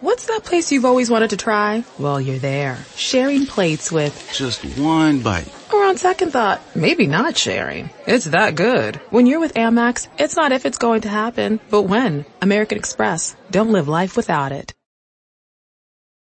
What's that place you've always wanted to try? Well, you're there. Sharing plates with Just one bite. or on second thought, maybe not sharing. It's that good. When you're with Amex, it's not if it's going to happen, but when. American Express. Don't live life without it.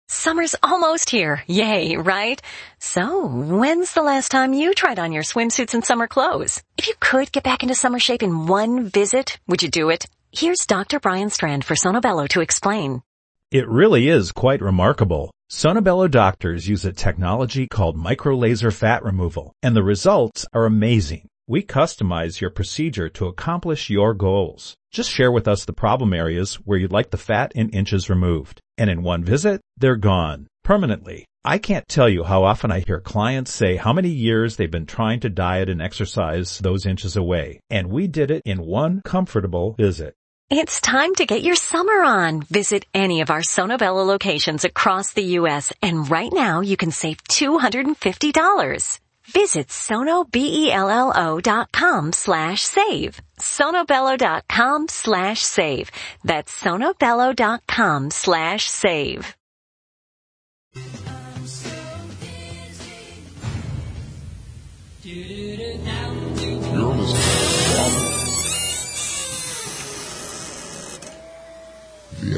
Summer's almost here. Yay, right? So, when's the last time you tried on your swimsuits and summer clothes? If you could get back into summer shape in one visit, would you do it? Here's Dr. Brian Strand for Sono Bello to explain. It really is quite remarkable. Sono Bello doctors use a technology called microlaser fat removal, and the results are amazing. We customize your procedure to accomplish your goals. Just share with us the problem areas where you'd like the fat in inches removed. And in one visit, they're gone. Permanently. I can't tell you how often I hear clients say how many years they've been trying to diet and exercise those inches away. And we did it in one comfortable visit. It's time to get your summer on. Visit any of our Sono Bello locations across the U.S. and right now you can save $250. Visit sonobello dot com slash save. sonobello dot com slash save. That's sonobello dot com slash save.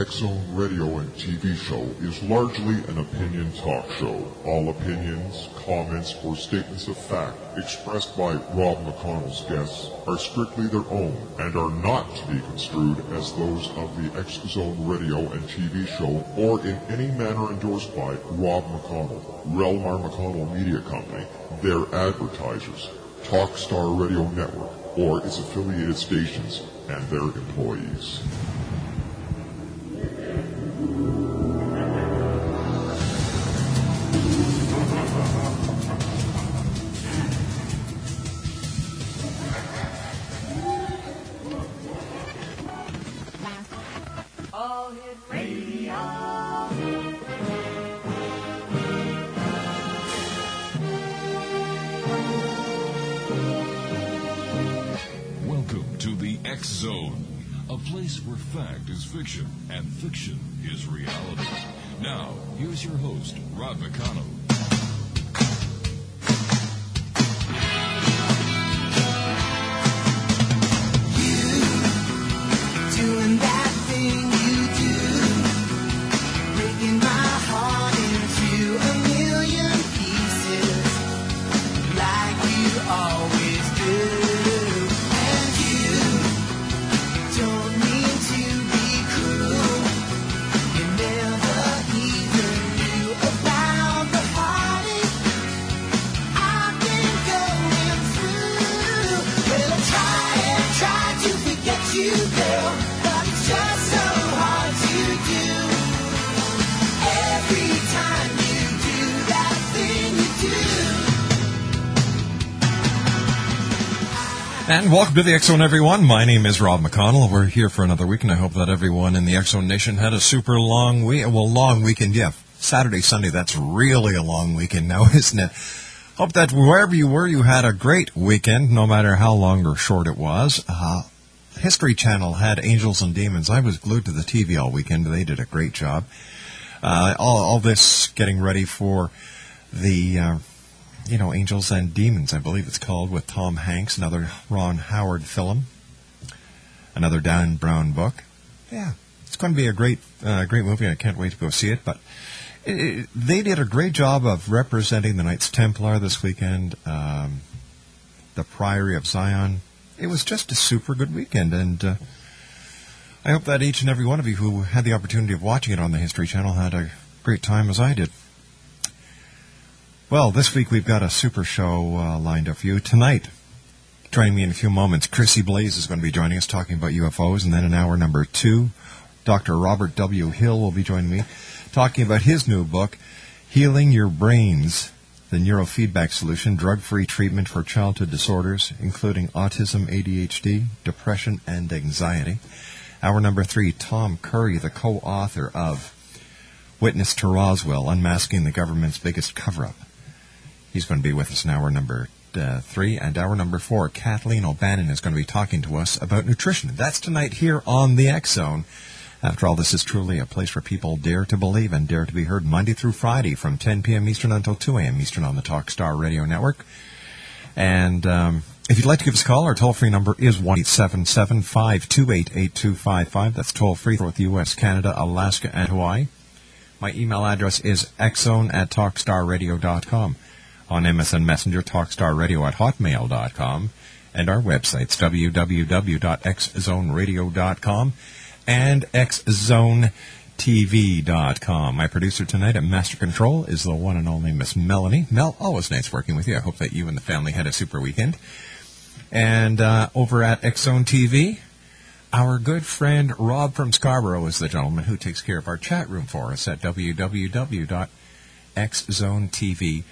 Zone Radio and TV show is largely an opinion talk show. All opinions, comments, or statements of fact expressed by Rob McConnell's guests are strictly their own and are not to be construed as those of the Zone Radio and TV show or in any manner endorsed by Rob McConnell, Relmar McConnell Media Company, their advertisers, Talkstar Radio Network, or its affiliated stations and their employees. Welcome to the Zone, everyone. My name is Rob McConnell. We're here for another week, and I hope that everyone in the Zone Nation had a super long week. Well, long weekend, yeah. Saturday, Sunday, that's really a long weekend now, isn't it? Hope that wherever you were, you had a great weekend, no matter how long or short it was. Uh, History Channel had Angels and Demons. I was glued to the TV all weekend. They did a great job. Uh, all, all this getting ready for the, uh, you know, Angels and Demons, I believe it's called, with Tom Hanks, another Ron Howard film, another Dan Brown book. Yeah, it's going to be a great, uh, great movie. I can't wait to go see it. But it, it, they did a great job of representing the Knights Templar this weekend, um, the Priory of Sion. It was just a super good weekend, and uh, I hope that each and every one of you who had the opportunity of watching it on the History Channel had a great time as I did. Well, this week we've got a super show uh, lined up for you. Tonight, joining me in a few moments, Chrissie Blaze is going to be joining us talking about UFOs, and then in hour number two, Dr. Robert W. Hill will be joining me talking about his new book, Healing Young Brains, the Neurofeedback Solution, Drug-Free Treatment for Childhood Disorders, including Autism, ADHD, Depression, and Anxiety. Hour number three, Tom Carey, the co-author of Witness to Roswell, Unmasking the Government's Biggest Cover-Up. He's going to be with us in hour number uh, three. And hour number four, Kathleen O'Bannon is going to be talking to us about nutrition. That's tonight here on the X Zone. After all, this is truly a place where people dare to believe and dare to be heard Monday through Friday from 10 p.m. Eastern until 2 a.m. Eastern on the Talkstar Radio Network. And um, if you'd like to give us a call, our toll-free number is one eight seven seven five two eight eight two five five. That's toll-free for the U.S., Canada, Alaska, and Hawaii. My email address is xzone at talkstarradio.com. On MSN Messenger, talkstarradio at hotmail.com. And our websites, www.xzoneradio.com and xzonetv.com. My producer tonight at Master Control is the one and only Miss Melanie. Mel, always nice working with you. I hope that you and the family had a super weekend. And uh, over at Xzone TV, our good friend Rob from Scarborough is the gentleman who takes care of our chat room for us at www.xzonetv.com.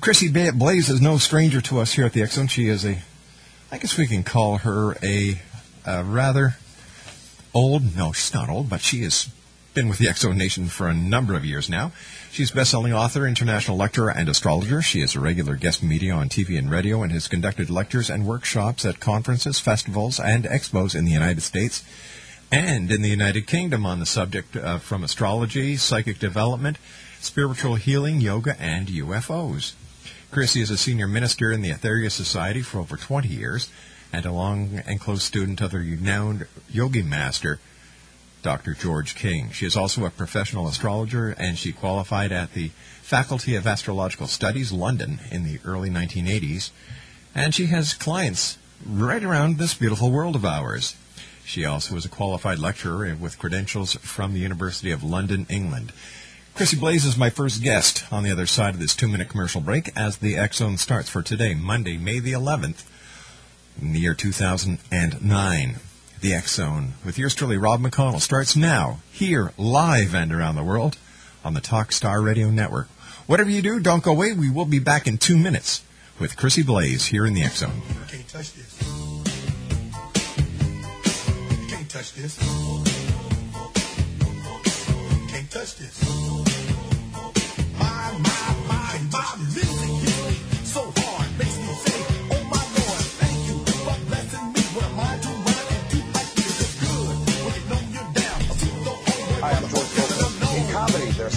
Chrissie Ba- Blaze is no stranger to us here at the Zone. She is a, I guess we can call her a, a rather old, no, she's not old, but she has been with the Zone Nation for a number of years now. She's best-selling author, international lecturer, and astrologer. She is a regular guest media on TV and radio and has conducted lectures and workshops at conferences, festivals, and expos in the United States and in the United Kingdom on the subject uh, from astrology, psychic development, spiritual healing, yoga, and UFOs. Chrissie is a senior minister in the Aetherius Society for over 20 years and a long and close student of the renowned yogi master, Dr. George King. She is also a professional astrologer and she qualified at the Faculty of Astrological Studies, London, in the early 1980s. And she has clients right around this beautiful world of ours. She also is a qualified lecturer with credentials from the University of London, England. Chrissie Blaze is my first guest on the other side of this two minute commercial break as the Zone starts for today, Monday, May the 11th, in the year 2009. The Zone with yours truly, Rob McConnell, starts now, here, live and around the world on the Talkstar Radio Network. Whatever you do, don't go away. We will be back in two minutes with Chrissie Blaze here in the Zone. You can't touch this. You can't touch this. You can't touch this.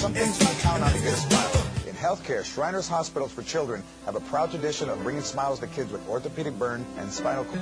On to get a smile. In healthcare, Shriners Hospitals for Children have a proud tradition of bringing smiles to kids with orthopedic burn and spinal cord.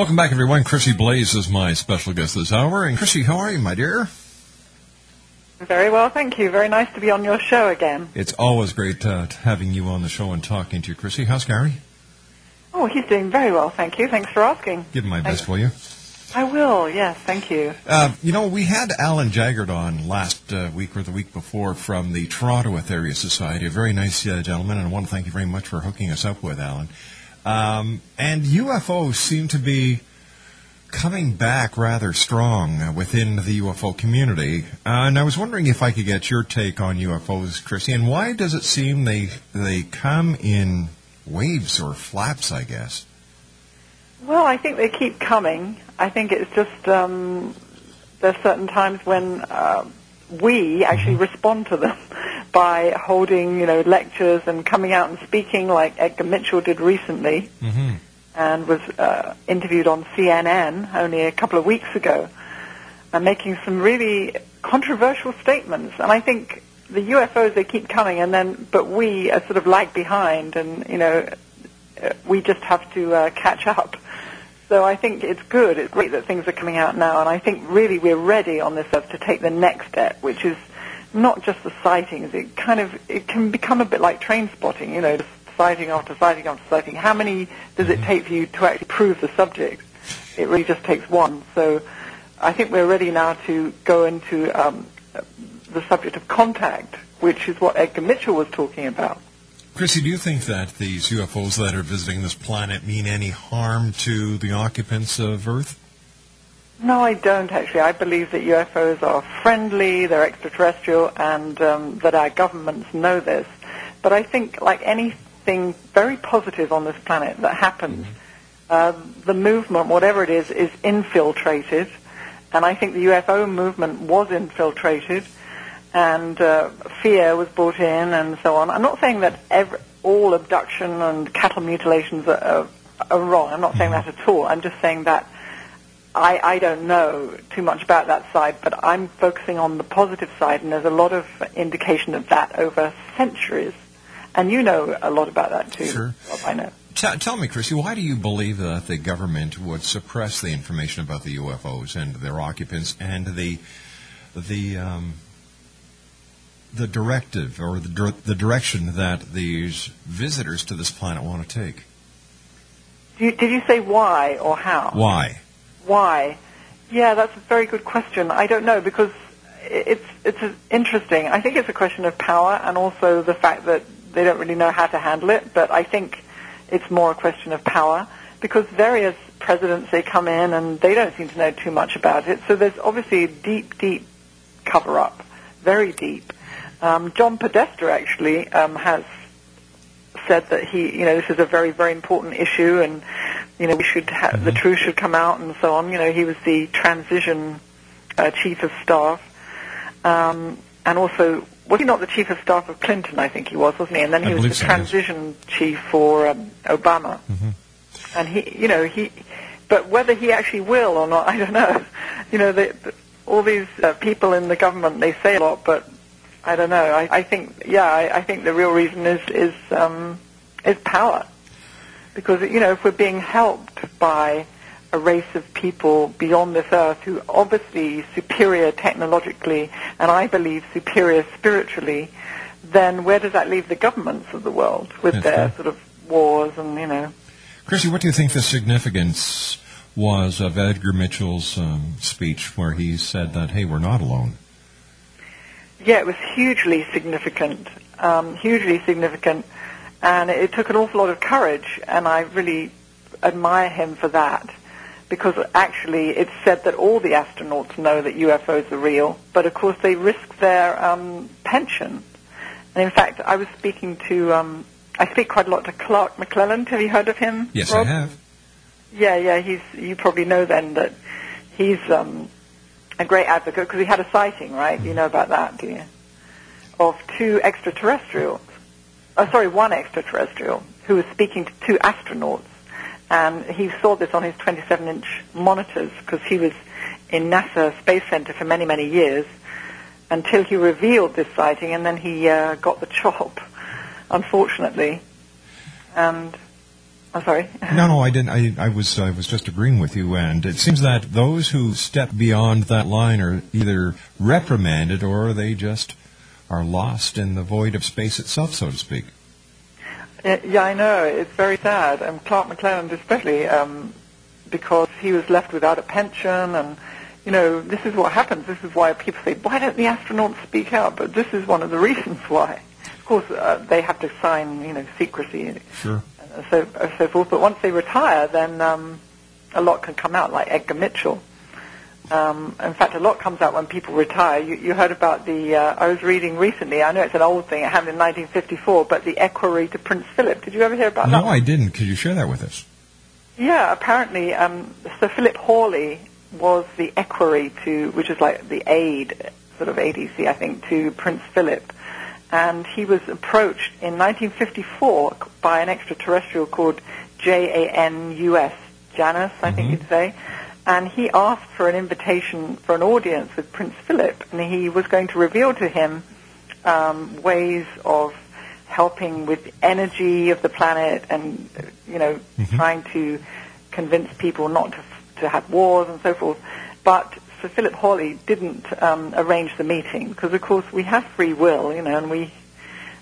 Welcome back, everyone. Chrissie Blaze is my special guest this hour. And Chrissie, how are you, my dear? Very well, thank you. Very nice to be on your show again. It's always great uh, having you on the show and talking to you, Chrissie. How's Gary? Oh, he's doing very well, thank you. Thanks for asking. Give him my best, will you? I will, yes, thank you. Uh, you know, we had Alan Jaggard on last uh, week or the week before from the Toronto Aetherius Society, a very nice uh, gentleman, and I want to thank you very much for hooking us up with Alan. Um, and UFOs seem to be coming back rather strong uh, within the UFO community. Uh, and I was wondering if I could get your take on UFOs, Chrissie, and why does it seem they they come in waves or flaps, I guess? Well, I think they keep coming. I think it's just um, there's certain times when uh, we actually respond to them by holding, you know, lectures and coming out and speaking, like Edgar Mitchell did recently, Mm-hmm. and was uh, interviewed on CNN only a couple of weeks ago, and making some really controversial statements. And I think the UFOs they keep coming, and then but we are sort of lag behind, and you know, uh, we just have to uh, catch up. So I think it's good. It's great that things are coming out now, and I think really we're ready on this earth to take the next step, which is not just the sightings. It kind of it can become a bit like train spotting, you know, just sighting after sighting after sighting. How many does it take for you to actually prove the subject? It really just takes one. So I think we're ready now to go into um, the subject of contact, which is what Edgar Mitchell was talking about. Chrissie, do you think that these UFOs that are visiting this planet mean any harm to the occupants of Earth? No, I don't actually. I believe that UFOs are friendly, they're extraterrestrial, and um, that our governments know this. But I think, like anything very positive on this planet that happens, uh, the movement, whatever it is, is infiltrated. And I think the UFO movement was infiltrated, and uh, fear was brought in, and so on. I'm not saying that every, all abduction and cattle mutilations are, are, are wrong. I'm not saying that at all. I'm just saying that I, I don't know too much about that side, but I'm focusing on the positive side, and there's a lot of indication of that over centuries. And you know a lot about that too. Sure. I know. Tell, tell me, Chrissie, why do you believe that the government would suppress the information about the UFOs and their occupants and the the um, the directive or the the direction that these visitors to this planet want to take? Do you, did you say why or how? Why? Why? Yeah, that's a very good question. I don't know because it's it's interesting. I think it's a question of power and also the fact that they don't really know how to handle it. But I think it's more a question of power because various presidents they come in and they don't seem to know too much about it. So there's obviously a deep, deep cover up, very deep. Um, John Podesta actually um, has said that he, you know, this is a very, very important issue, and you know, we should ha- the truth should come out, and so on. You know, he was the transition uh, chief of staff, um, and also was he not the chief of staff of Clinton? I think he was, wasn't he? And then I he was the so, yes. transition chief for um, Obama, and he, you know, he. But whether he actually will or not, I don't know. You know, the, the, all these uh, people in the government they say a lot, but I don't know. I, I think, yeah, I, I think the real reason is is um, is power, because you know if we're being helped by a race of people beyond this earth who are obviously superior technologically and I believe superior spiritually, then where does that leave the governments of the world with That's their right. sort of wars and you know? Chrissie, what do you think the significance was of Edgar Mitchell's um, speech where he said that, hey, we're not alone? Yeah, it was hugely significant, um, hugely significant, and it took an awful lot of courage, and I really admire him for that, because actually it's said that all the astronauts know that UFOs are real, but of course they risk their um, pension. And in fact, I was speaking to, um, I speak quite a lot to Clark McClelland. Have you heard of him? Yes, Rob? I have. Yeah, yeah, he's. You probably know then that he's um, a great advocate because he had a sighting, right? You know about that, do you? Of two extraterrestrials. Oh, sorry, one extraterrestrial who was speaking to two astronauts, and he saw this on his 27-inch monitors because he was in NASA Space Center for many, many years until he revealed this sighting, and then he uh, got the chop, unfortunately. And I'm sorry. No, no, I didn't. I, I was, I was just agreeing with you. And it seems that those who step beyond that line are either reprimanded or they just are lost in the void of space itself, so to speak. Yeah, yeah, I know. It's very sad. And Clark McClelland especially, um, because he was left without a pension and, you know, this is what happens. This is why people say, why don't the astronauts speak out? But this is one of the reasons why. Of course, uh, they have to sign, you know, secrecy Sure. And so, so forth. But once they retire, then um, a lot can come out, like Edgar Mitchell. Um, in fact, a lot comes out when people retire. You, you heard about the, uh, I was reading recently, I know it's an old thing, it happened in 1954, but the equerry to Prince Philip. Did you ever hear about that? No, I didn't. Could you share that with us? Yeah, apparently um, Sir Philip Hawley was the equerry to, which is like the aide, sort of ADC, I think, to Prince Philip. And he was approached in 1954 by an extraterrestrial called J-A-N-U-S, Janus, I think you'd say. And he asked for an invitation for an audience with Prince Philip, and he was going to reveal to him um, ways of helping with energy of the planet and, you know, trying to convince people not to, to have wars and so forth. But Sir Philip Hawley didn't um, arrange the meeting because, of course, we have free will, you know, and we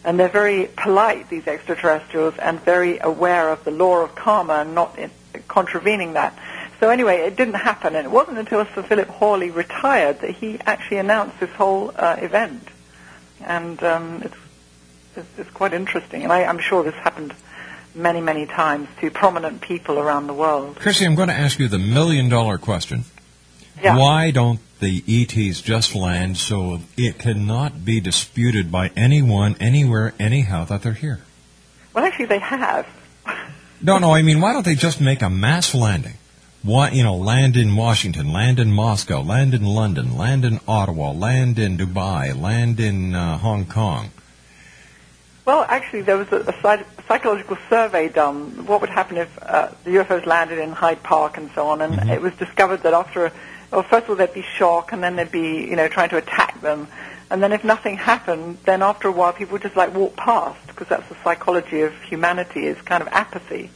and they're very polite, these extraterrestrials, and very aware of the law of karma and not in, contravening that. so anyway, it didn't happen, and it wasn't until Sir Philip Hawley retired that he actually announced this whole uh, event, and um, it's, it's it's quite interesting. And I, I'm sure this happened many, many times to prominent people around the world. Chrissy, I'm going to ask you the million dollar question. Yeah. Why don't the ETs just land so it cannot be disputed by anyone, anywhere, anyhow that they're here? Well, actually, they have. No, no, I mean, why don't they just make a mass landing? Why, you know, land in Washington, land in Moscow, land in London, land in Ottawa, land in Dubai, land in uh, Hong Kong. Well, actually, there was a, a psychological survey done. What would happen if uh, the UFOs landed in Hyde Park and so on? And it was discovered that after, a, well, first of all, there'd be shock, and then there'd be, you know, trying to attack them. And then if nothing happened, then after a while, people would just like walk past, because that's the psychology of humanity, is kind of apathy.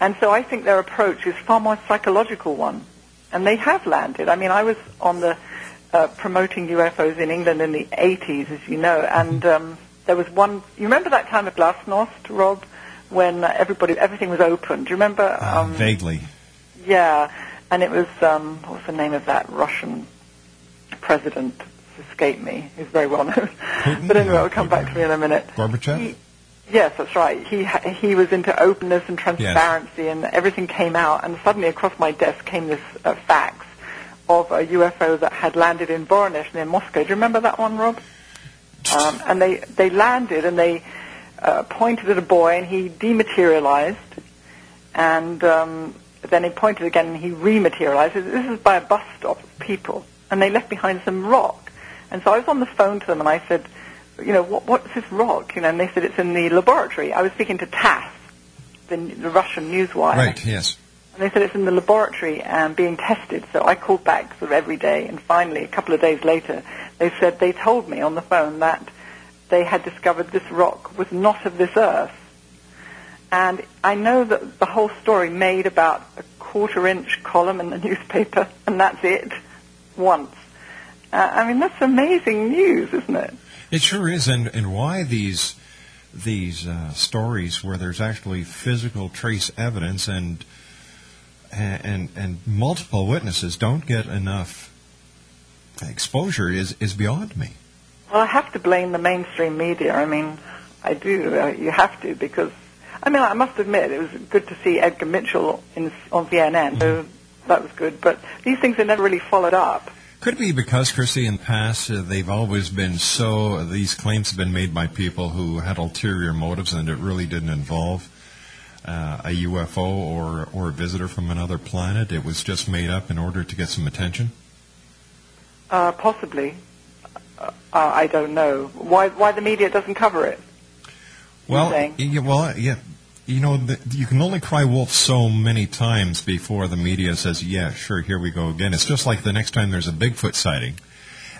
And so I think their approach is far more psychological one. And they have landed. I mean, I was on the uh, promoting UFOs in England in the 80s, as you know, and um, there was one. You remember that time at Glasnost, Rob, when uh, everybody, everything was open? Do you remember? Uh, Um, vaguely. yeah, and it was um, what's the name of that Russian president? Escaped me. He's very well known. but anyway, it'll come back to me in a minute. Gorbachev? He- Yes, that's right. He he was into openness and transparency, and everything came out. And suddenly, across my desk came this uh, fax of a UFO that had landed in Voronezh near Moscow. Do you remember that one, Rob? Um, and they they landed and they uh, pointed at a boy, and he dematerialized. And um, then he pointed again, and he rematerialized. This is by a bus stop of people, and they left behind some rock. And so I was on the phone to them, and I said, you know, what, what's this rock? You know, and they said it's in the laboratory. I was speaking to TASS, the, the Russian news wire. Right, yes. And they said it's in the laboratory and being tested. So I called back sort of every day, and finally, a couple of days later, they said they told me on the phone that they had discovered this rock was not of this earth. And I know that the whole story made about a quarter inch column in the newspaper, and that's it, once. Uh, I mean, that's amazing news, isn't it? It sure is, and and why these these uh, stories where there's actually physical trace evidence and and and multiple witnesses don't get enough exposure is is beyond me. Well, I have to blame the mainstream media. I mean, I do. Uh, you have to because, I mean, I must admit it was good to see Edgar Mitchell in, on CNN. So that was good. But these things are never really followed up. Could it be because, Chrissie, in the past, uh, they've always been so, these claims have been made by people who had ulterior motives and it really didn't involve uh, a UFO or, or a visitor from another planet? It was just made up in order to get some attention? Uh, possibly. Uh, I don't know why. Why the media doesn't cover it? Well, yeah, well, yeah. You know, the, you can only cry wolf so many times before the media says, yeah, sure, here we go again. It's just like the next time there's a Bigfoot sighting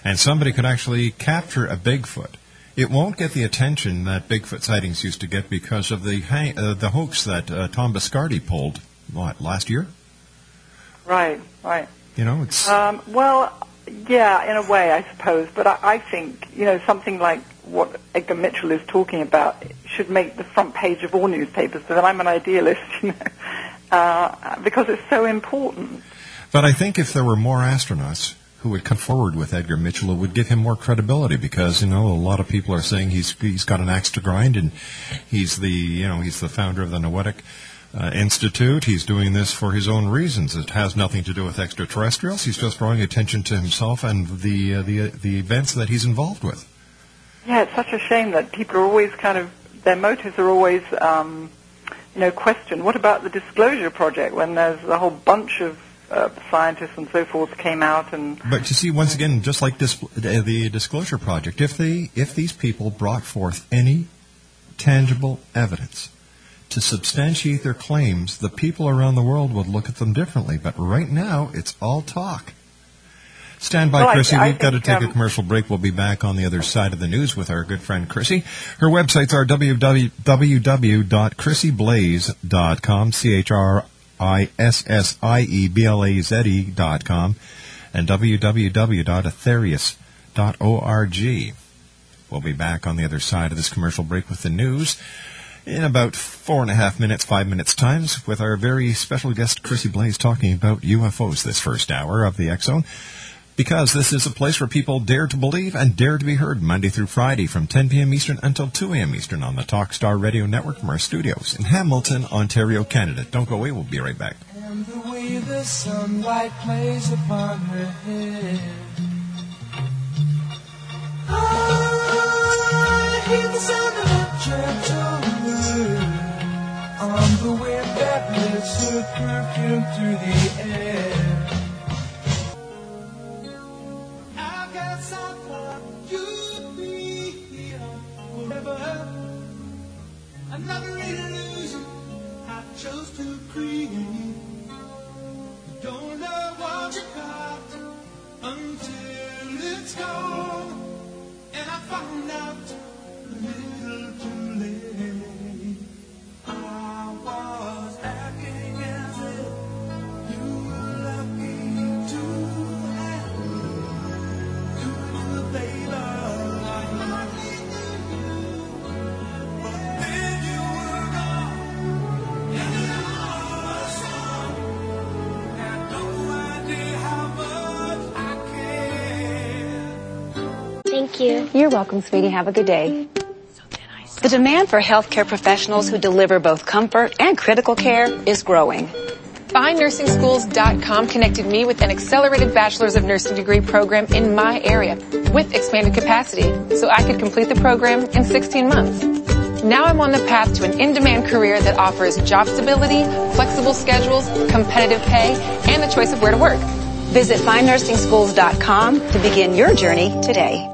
and somebody could actually capture a Bigfoot. It won't get the attention that Bigfoot sightings used to get because of the hang, uh, the hoax that uh, Tom Biscardi pulled, what, last year? Right. Right. You know, it's... Um, well, yeah, in a way, I suppose. But I, I think you know something like what Edgar Mitchell is talking about should make the front page of all newspapers. but I'm an idealist, you know, uh, because it's so important. But I think if there were more astronauts who would come forward with Edgar Mitchell, it would give him more credibility because you know a lot of people are saying he's he's got an axe to grind and he's the you know he's the founder of the Noetic uh, Institute. He's doing this for his own reasons. It has nothing to do with extraterrestrials. He's just drawing attention to himself and the uh, the the events that he's involved with. Yeah, it's such a shame that people are always kind of their motives are always um, you know questioned. What about the Disclosure Project when there's a whole bunch of uh, scientists and so forth came out and But you see, once again, just like uh, the Disclosure Project, if they if these people brought forth any tangible evidence to substantiate their claims, the people around the world would look at them differently. But right now, it's all talk. Stand by, Well, Chrissie. I We've got to take a um, commercial break. We'll be back on the other side of the news with our good friend Chrissie. Her websites are www.chrissieblaze.com, C-H-R-I-S-S-I-E-B-L-A-Z-E E dot com, and www.aetherius.org. We'll be back on the other side of this commercial break with the news. in about four and a half minutes, five minutes times with our very special guest, Chrissie Blaze, talking about UFOs this first hour of the Zone. Because this is a place where people dare to believe and dare to be heard Monday through Friday from 10 p.m. Eastern until 2 a.m. Eastern on the Talkstar Radio Network from our studios in Hamilton, Ontario, Canada. Don't go away, we'll be right back. And the way the sunlight plays upon her head. I hear the sound of a gentle on the wind that lifts her perfume through the air. Another illusion I chose to create. You don't know what you got until it's gone. And I found out little too you. You're welcome, sweetie. Have a good day. The demand for healthcare professionals who deliver both comfort and critical care is growing. FindNursingSchools.com connected me with an accelerated Bachelor's of Nursing degree program in my area with expanded capacity so I could complete the program in 16 months. Now I'm on the path to an in-demand career that offers job stability, flexible schedules, competitive pay, and the choice of where to work. Visit FindNursingSchools.com to begin your journey today.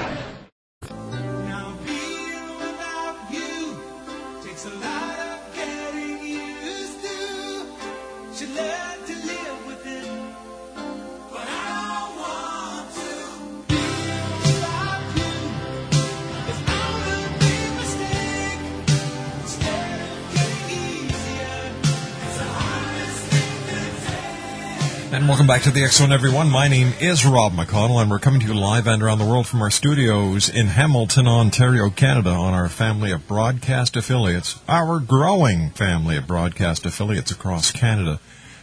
Welcome back to the X Zone, everyone. My name is Rob McConnell, and we're coming to you live and around the world from our studios in Hamilton, Ontario, Canada, on our family of broadcast affiliates, our growing family of broadcast affiliates across Canada,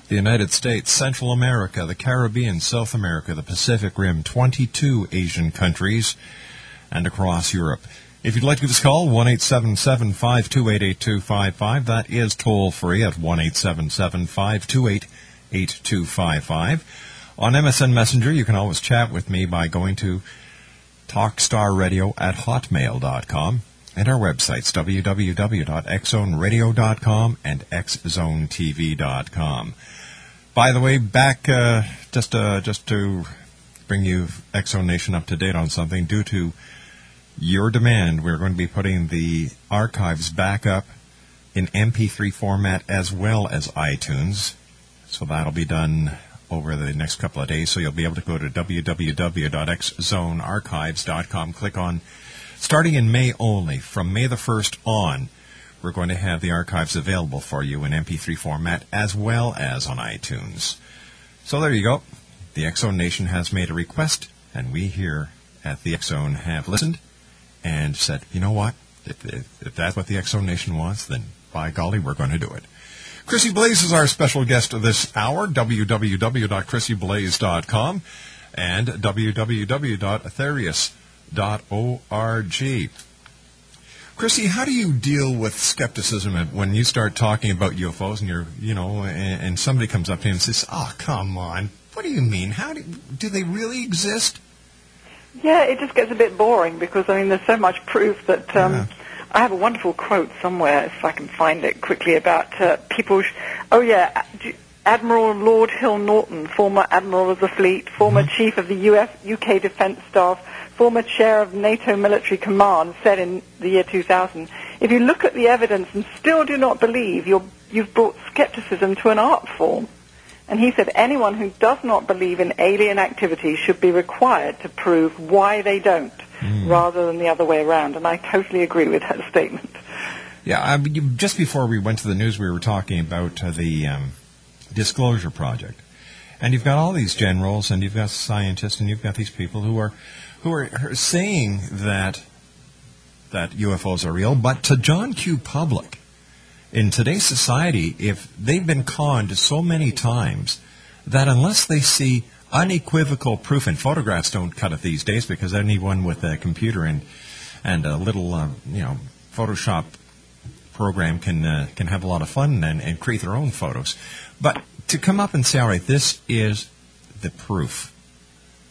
the United States, Central America, the Caribbean, South America, the Pacific Rim, 22 Asian countries, and across Europe. If you'd like to give us a call, 1 877 528 8255. That is toll free at 1 877 528 8255. On MSN Messenger, you can always chat with me by going to talkstarradio at hotmail.com and our websites, www.xzoneradio.com and xzonetv.com. By the way, back uh, just uh, just to bring you X Zone Nation up to date on something, due to your demand, we're going to be putting the archives back up in MP3 format as well as iTunes. So that'll be done over the next couple of days. So you'll be able to go to www.xzonearchives.com, click on starting in May only, from May the 1st on, we're going to have the archives available for you in MP3 format as well as on iTunes. So there you go. The X Zone Nation has made a request, and we here at the X Zone have listened and said, you know what? If, if, if that's what the X Zone Nation wants, then by golly, we're going to do it. Chrissie Blaze is our special guest of this hour, www.chrissieblaze.com and www.aetherius.org. Chrissie, how do you deal with skepticism when you start talking about UFOs and you're, you know, and, and somebody comes up to you and says, "Oh, come on, what do you mean? How do do they really exist?" Yeah, it just gets a bit boring because I mean, there's so much proof that. Um, I have a wonderful quote somewhere, if I can find it quickly, about uh, people. Sh- oh yeah, Ad- Admiral Lord Hill Norton, former Admiral of the Fleet, former Chief of the US UK Defence Staff, former Chair of NATO Military Command, said in the year 2000, if you look at the evidence and still do not believe, you're, you've brought skepticism to an art form. And he said anyone who does not believe in alien activity should be required to prove why they don't, rather than the other way around. And I totally agree with that statement. Yeah, I mean, just before we went to the news, we were talking about uh, the um, Disclosure Project, and you've got all these generals, and you've got scientists, and you've got these people who are who are saying that that UFOs are real, but to John Q. Public, in today's society, if they've been conned so many times that unless they see unequivocal proof, and photographs don't cut it these days because anyone with a computer and and a little uh, you know Photoshop program can uh, can have a lot of fun and, and create their own photos. But to come up and say, all right, this is the proof.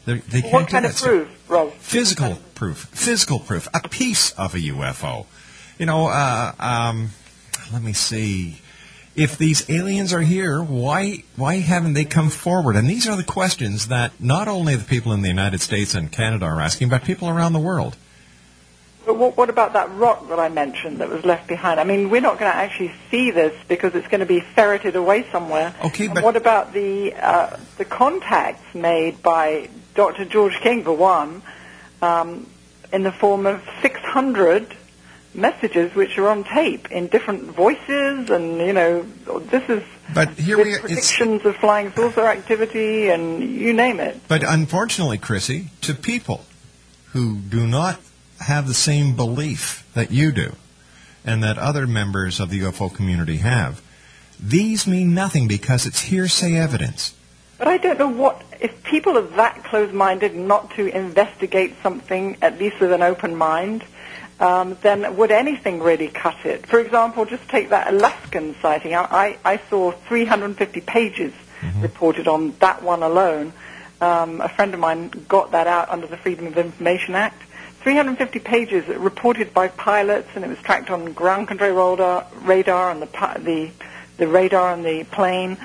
They, what do kind of proof, Rob? Physical proof. Physical proof. A piece of a UFO. You know, uh, um, let me see. If these aliens are here, why why haven't they come forward? And these are the questions that not only the people in the United States and Canada are asking, but people around the world. But what, what about that rock that I mentioned that was left behind? I mean, we're not going to actually see this because it's going to be ferreted away somewhere. Okay, And but- what about the uh, the contacts made by Dr. George King, for one, um, in the form of 600 messages which are on tape in different voices, and you know, this is But here we are. It's, predictions of flying saucer activity, and you name it. but unfortunately, Chrissie, to people who do not have the same belief that you do, and that other members of the UFO community have, these mean nothing because it's hearsay evidence. But I don't know what, if people are that close-minded not to investigate something, at least with an open mind, um, then would anything really cut it? For example, just take that Alaskan sighting. I, I, I saw 350 pages reported on that one alone. Um, a friend of mine got that out under the Freedom of Information Act. 350 pages reported by pilots, and it was tracked on ground control radar, radar and the, the the radar on the plane,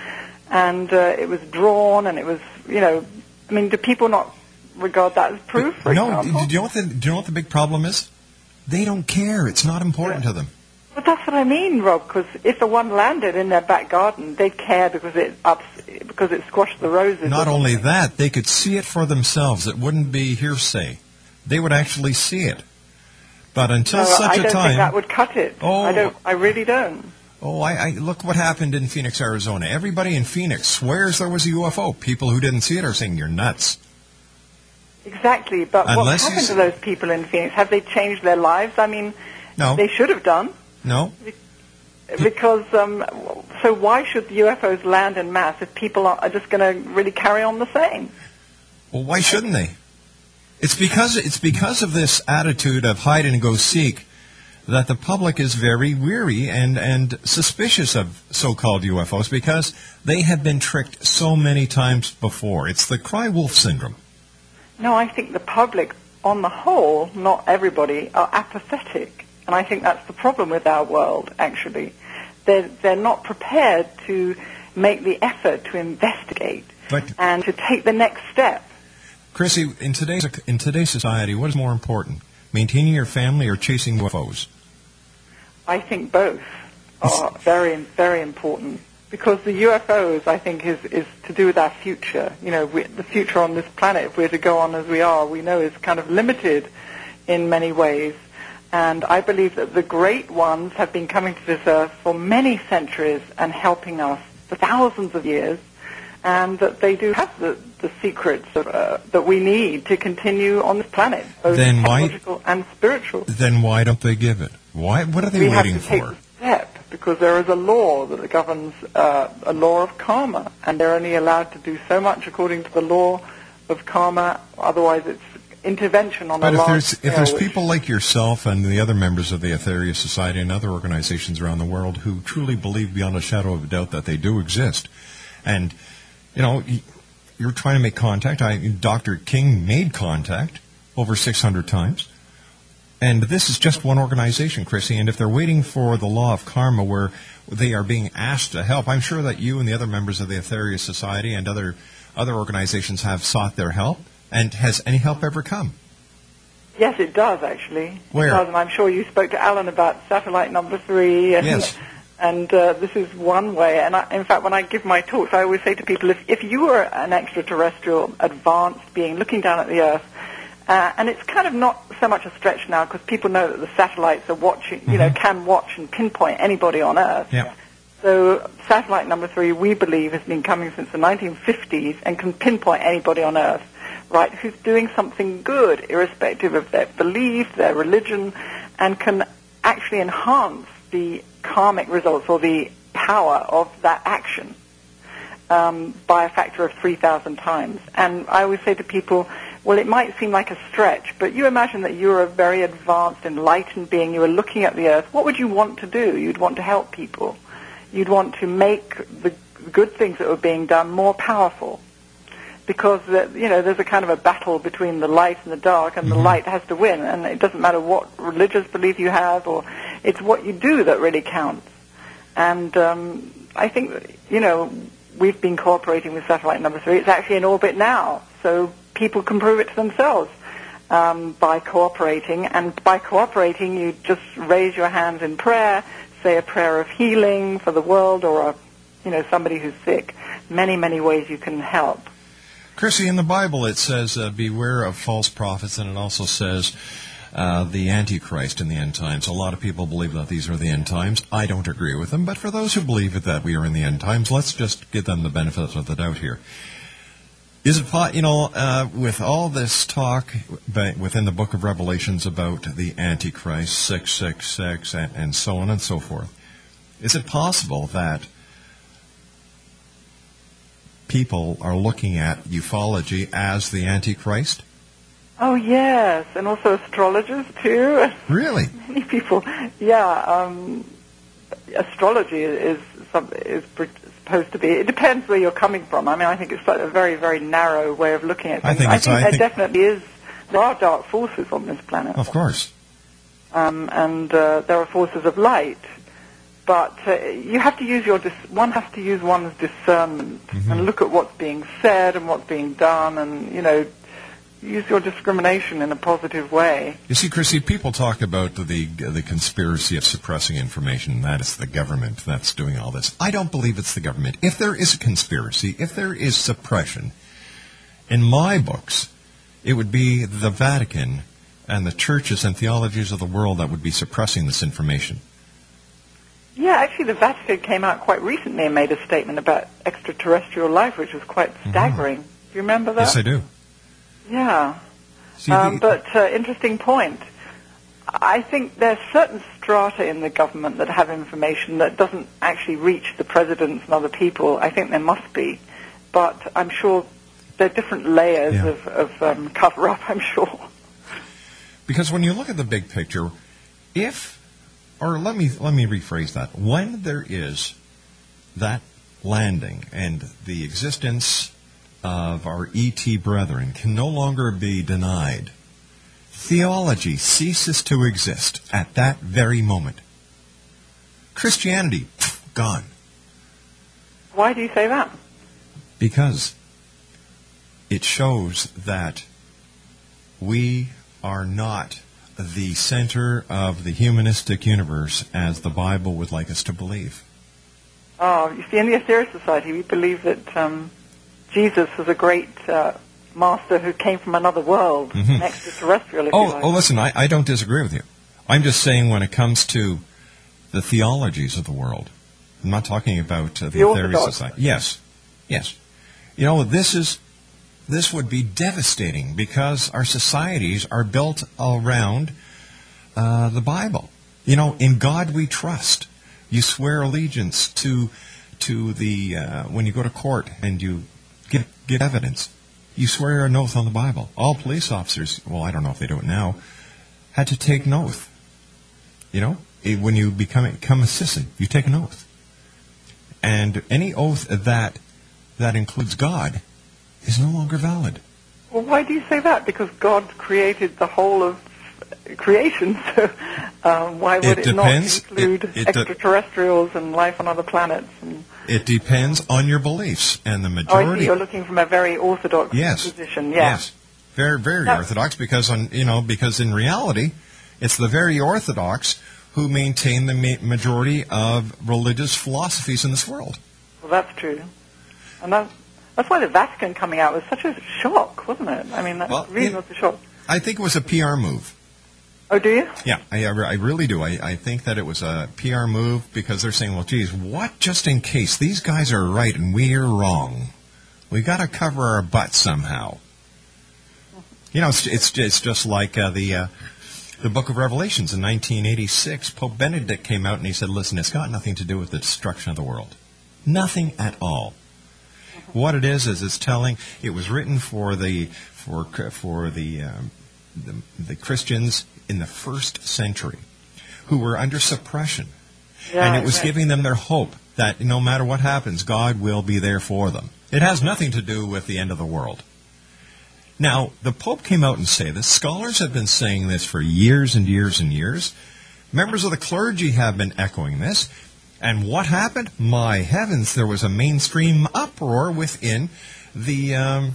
and uh, it was drawn, and it was, you know, I mean, do people not regard that as proof? No, example? do you know what the do you know what the big problem is? They don't care. It's not important to them. But that's what I mean, Rob. Because if the one landed in their back garden, they'd care because it ups, because it squashed the roses. Not only something. that, they could see it for themselves. It wouldn't be hearsay. They would actually see it. But until So such I a don't time, think that would cut it. Oh. I don't. I really don't. oh, I, I look what happened in Phoenix, Arizona. Everybody in Phoenix swears there was a UFO. People who didn't see it are saying you're nuts. Exactly. But what Unless you happened to those people in Phoenix? Have they changed their lives? I mean, No, they should have done. no. Because um, so why should the UFOs land in mass if people are, are just going to really carry on the same? Well, why shouldn't they? It's because it's because of this attitude of hide and go seek that the public is very weary and, and suspicious of so-called UFOs because they have been tricked so many times before. It's the cry wolf syndrome. No, I think the public, on the whole, not everybody, are apathetic, and I think that's the problem with our world. Actually, they're they're not prepared to make the effort to investigate But and to take the next step. Chrissie, in today's in today's society, what is more important, maintaining your family or chasing UFOs? I think both are very, very important because the UFOs, I think, is, is to do with our future. You know, we, the future on this planet, if we're to go on as we are, we know is kind of limited in many ways. And I believe that the great ones have been coming to this earth for many centuries and helping us for thousands of years, and that they do have the, the secrets of, uh, that we need to continue on this planet, both Then why- technological and spiritual. Then why don't they give it? Why? What are they we waiting have to take for? step because there is a law that governs uh, a law of karma, and they're only allowed to do so much according to the law of karma. Otherwise, it's intervention on But a if there's if there's people like yourself and the other members of the Aetherius Society and other organizations around the world who truly believe beyond a shadow of a doubt that they do exist, and you know you're trying to make contact. I, Dr. King made contact over 600 times, and this is just one organization, Chrissie. And if they're waiting for the law of karma, where they are being asked to help, I'm sure that you and the other members of the Aetherius Society and other other organizations have sought their help. And has any help ever come? Yes, it does actually. Where? Does, and I'm sure you spoke to Alan about satellite number three. And, Yes. And uh, this is one way. And I, in fact, when I give my talks, I always say to people, if, if you were an extraterrestrial, advanced being looking down at the Earth, uh, and it's kind of not so much a stretch now because people know that the satellites are watching, you know, can watch and pinpoint anybody on Earth. Yeah. So satellite number three, we believe, has been coming since the 1950s and can pinpoint anybody on Earth, right, who's doing something good, irrespective of their belief, their religion, and can actually enhance the karmic results or the power of that action um, by a factor of 3,000 times. And I always say to people, well, it might seem like a stretch, but you imagine that you're a very advanced, enlightened being. You are looking at the earth. What would you want to do? You'd want to help people. You'd want to make the good things that were being done more powerful. Because, uh, you know, there's a kind of a battle between the light and the dark, and the light has to win. And it doesn't matter what religious belief you have, or it's what you do that really counts. And um, I think, that, you know, we've been cooperating with satellite number three. It's actually in orbit now, so people can prove it to themselves um, by cooperating. And by cooperating, you just raise your hands in prayer, say a prayer of healing for the world, or a, you know, somebody who's sick. Many, many ways you can help. Chrissie, in the Bible it says, uh, beware of false prophets, and it also says uh, the Antichrist in the end times. A lot of people believe that these are the end times. I don't agree with them, but for those who believe that we are in the end times, let's just give them the benefit of the doubt here. Is it, po- you know, uh, with all this talk within the book of Revelations about the Antichrist, 666, and, and so on and so forth, is it possible that people are looking at ufology as the Antichrist? Oh yes, and also astrologers too. Really? Many people, yeah. Um, astrology is some, is supposed to be. It depends where you're coming from. I mean, I think it's like a very very narrow way of looking at things. I think it's- I there think- definitely is. There are dark forces on this planet, Of course. um, and uh, there are forces of light. But uh, you have to use your dis- one has to use one's discernment and look at what's being said and what's being done, and you know, use your discrimination in a positive way. You see, Chrissie, people talk about the the conspiracy of suppressing information, and that is the government that's doing all this. I don't believe it's the government. If there is a conspiracy, if there is suppression, in my books, it would be the Vatican and the churches and theologies of the world that would be suppressing this information. Yeah, actually, the Vatican came out quite recently and made a statement about extraterrestrial life, which was quite mm-hmm. staggering. Do you remember that? Yes, I do. Yeah. See, Um, the- but uh, interesting point. I think there's certain strata in the government that have information that doesn't actually reach the presidents and other people. I think there must be, but I'm sure there are different layers Yeah. of, of um, cover up. I'm sure. Because when you look at the big picture, if, or let me let me rephrase that, when there is that landing and the existence of our ET brethren can no longer be denied, theology ceases to exist at that very moment. Christianity, gone. Why do you say that? Because it shows that we are not the center of the humanistic universe as the Bible would like us to believe. Oh, you see, in the Aetherius Society, we believe that um, Jesus was a great uh, master who came from another world, Mhm. an extraterrestrial, Oh, like. oh, listen, I, I don't disagree with you. I'm just saying when it comes to the theologies of the world, I'm not talking about uh, the, The Aetherius Orthodox. Society. Yes, yes. You know, this is this would be devastating because our societies are built around uh, the Bible. You know, in God we trust. You swear allegiance to to the uh, when you go to court and you get evidence. You swear an oath on the Bible. All police officers, well, I don't know if they do it now, had to take an oath. You know, when you become become a citizen, you take an oath, and any oath that that includes God is no longer valid. Well, why do you say that? Because God created the whole of creation, so um, why would It it, not include It- it de- extraterrestrials and life on other planets? And, It depends on your beliefs, and the oh, majority. You're looking from a very orthodox Yes. position. Yeah. Yes. Very, very No. orthodox because on you know because in reality, it's the very orthodox who maintain the ma- majority of religious philosophies in this world. Well, that's true. And that, that's why the Vatican coming out was such a shock, wasn't it? I mean, that Well, really it- was a shock. I think it was a PR move. Oh, do you? Yeah, I, I really do. I, I think that it was a PR move because they're saying, well, geez, what just in case these guys are right and we're wrong? we've got to cover our butt somehow. You know, it's it's, it's just like uh, the uh, the Book of Revelations in 1986. Pope Benedict came out and he said, listen, it's got nothing to do with the destruction of the world, nothing at all. What it is is it's telling. It was written for the for for the um, the, the Christians in the first century who were under suppression. and it was right. giving them their hope that no matter what happens, God will be there for them. It has nothing to do with the end of the world. Now, the Pope came out and said this. Scholars have been saying this for years and years and years. Members of the clergy have been echoing this. And what happened? My heavens, there was a mainstream uproar within the um,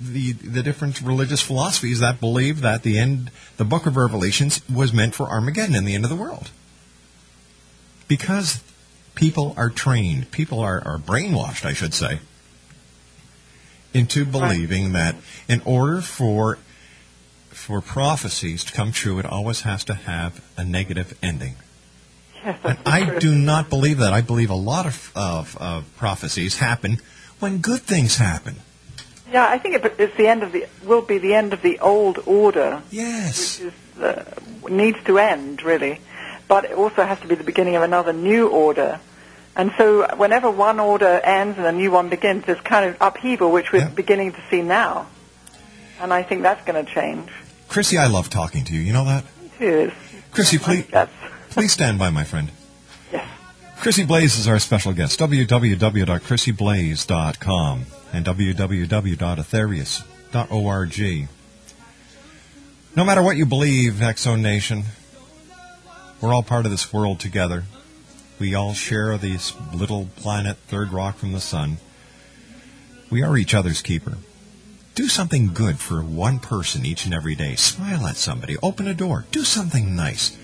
the the different religious philosophies that believe that the end, the Book of Revelations, was meant for Armageddon and the end of the world. Because people are trained, people are, are brainwashed, I should say, into believing that in order for for prophecies to come true, it always has to have a negative ending. Yes, And I do not believe that. I believe a lot of, of, of prophecies happen when good things happen. Yeah, I think it, it's the end of the will be the end of the old order. Yes. Which is, uh, needs to end really, but it also has to be the beginning of another new order. And so, whenever one order ends and a new one begins, there's kind of upheaval, which we're beginning to see now. And I think that's going to change. Chrissie, I love talking to you. You know that? Too. Chrissie, please, please stand by, my friend. Yes. Chrissie Blaze is our special guest. www.chrissieblaze.com and www.aetherius.org. No matter what you believe, Exo Nation, we're all part of this world together. We all share this little planet, third rock from the sun. We are each other's keeper. Do something good for one person each and every day. Smile at somebody. Open a door. Do something nice.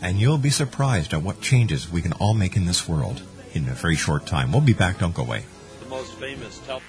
And you'll be surprised at what changes we can all make in this world in a very short time. We'll be back. Don't go away. The most famous tel-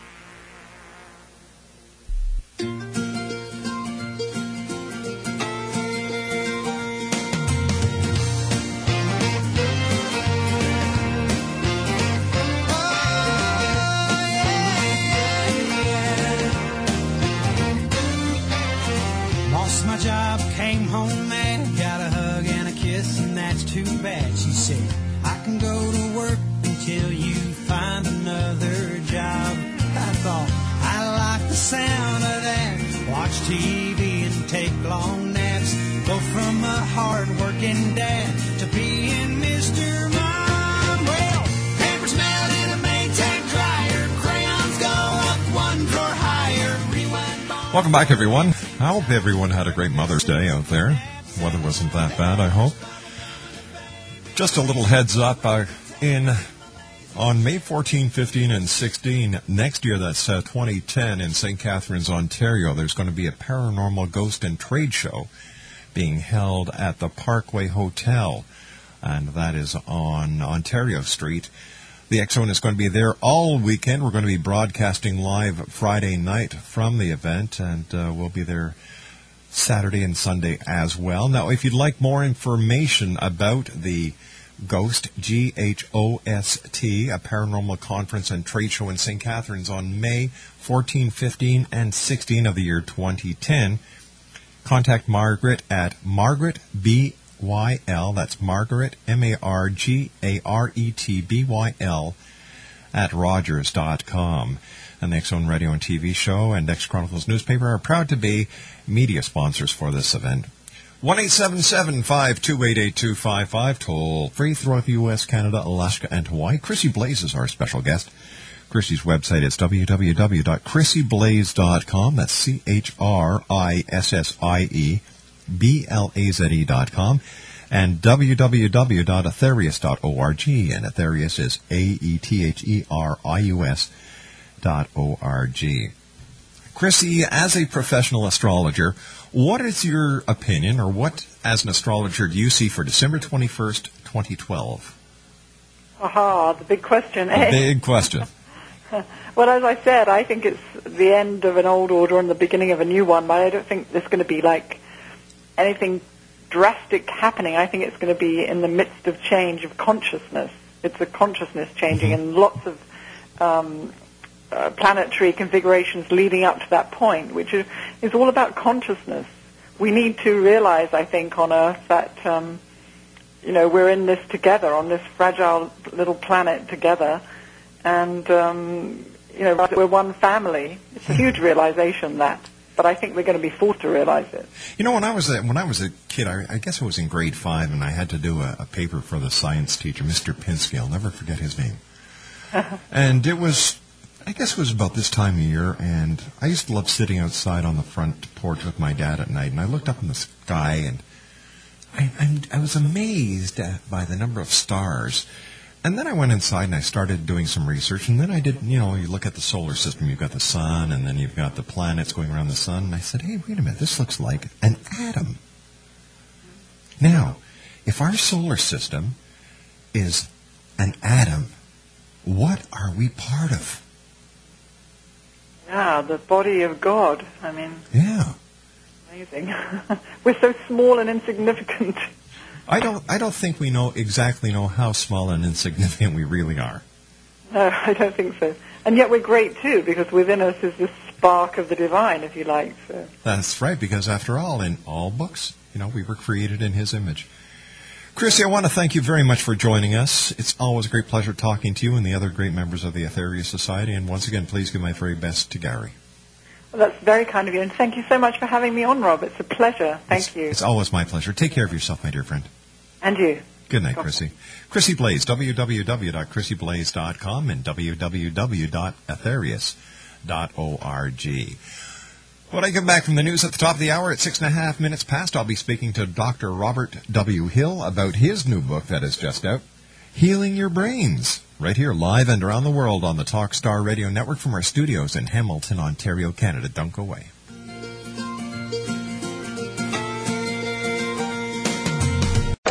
Welcome back, everyone. I hope everyone had a great Mother's Day out there. Weather wasn't that bad, I hope. Just a little heads up, uh, in on May 14, 15, and 16 next year, that's uh, 2010 in St. Catharines, Ontario, there's going to be a paranormal ghost and trade show being held at the Parkway Hotel, and that is on Ontario Street. The Zone is going to be there all weekend. We're going to be broadcasting live Friday night from the event, and uh, we'll be there Saturday and Sunday as well. Now, if you'd like more information about the Ghost, G H O S T, a paranormal conference and trade show in St. Catharines on May 14, 15, and 16 of the year 2010, contact Margaret at Margaret B. Y L. That's Margaret M A R G A R E T B Y L at Rogers.com. And the Zone Radio and TV show and X Chronicles newspaper are proud to be media sponsors for this event. 1 528 toll free throughout the U.S., Canada, Alaska, and Hawaii. Chrissie Blaze is our special guest. Chrissie's website is www.chrissieblaze.com. That's C H R I S S I E B L A Z E dot com. And www.aetherius.org. And Aetherius is A E T H E R I U S dot O R G. Chrissie, as a professional astrologer, what is your opinion, or what, as an astrologer, do you see for December 21st, 2012? Aha, the big question, The eh? big question. Well, as I said, I think it's the end of an old order and the beginning of a new one, but I don't think there's going to be like anything drastic happening. I think it's going to be in the midst of change of consciousness. It's a consciousness changing and lots of um, uh, planetary configurations leading up to that point, which is, is all about consciousness. We need to realize, I think, on Earth that, um, you know, we're in this together, on this fragile little planet together, and, um, you know, we're one family. It's a huge realization, that. But I think we're going to be forced to realize it. You know, when I was a, when I was a kid, I, I guess I was in grade five, and I had to do a, a paper for the science teacher, Mr. Pinsky. I'll never forget his name. and it was, I guess it was about this time of year, and I used to love sitting outside on the front porch with my dad at night, and I looked up in the sky, and I, I'm, I was amazed at, by the number of stars. And then I went inside and I started doing some research, and then I did, you know, you look at the solar system, you've got the sun, and then you've got the planets going around the sun, and I said, hey, wait a minute, this looks like an atom. Now, if our solar system is an atom, what are we part of? Yeah, the body of God. I mean, Yeah. amazing. we're so small and insignificant. I don't, I don't think we know exactly know how small and insignificant we really are. No, I don't think so. And yet we're great too, because within us is this spark of the divine, if you like. So. That's right, because after all, in all books, you know, we were created in His image. Chrissie, I want to thank you very much for joining us. It's always a great pleasure talking to you and the other great members of the Aetherius Society. And once again, please give my very best to Gary. Well, that's very kind of you, and thank you so much for having me on, Rob. It's a pleasure. Thank you. It's always my pleasure. Take care of yourself, my dear friend. And you. Good night, Chrissie. Chrissie Blaze, www.chrissieblaze.com and www.aetherius.org. When I come back from the news at the top of the hour at six and a half minutes past, I'll be speaking to Dr. Robert W. Hill about his new book that is just out, Healing Young Brains, right here live and around the world on the Talkstar Radio Network from our studios in Hamilton, Ontario, Canada. Don't go away.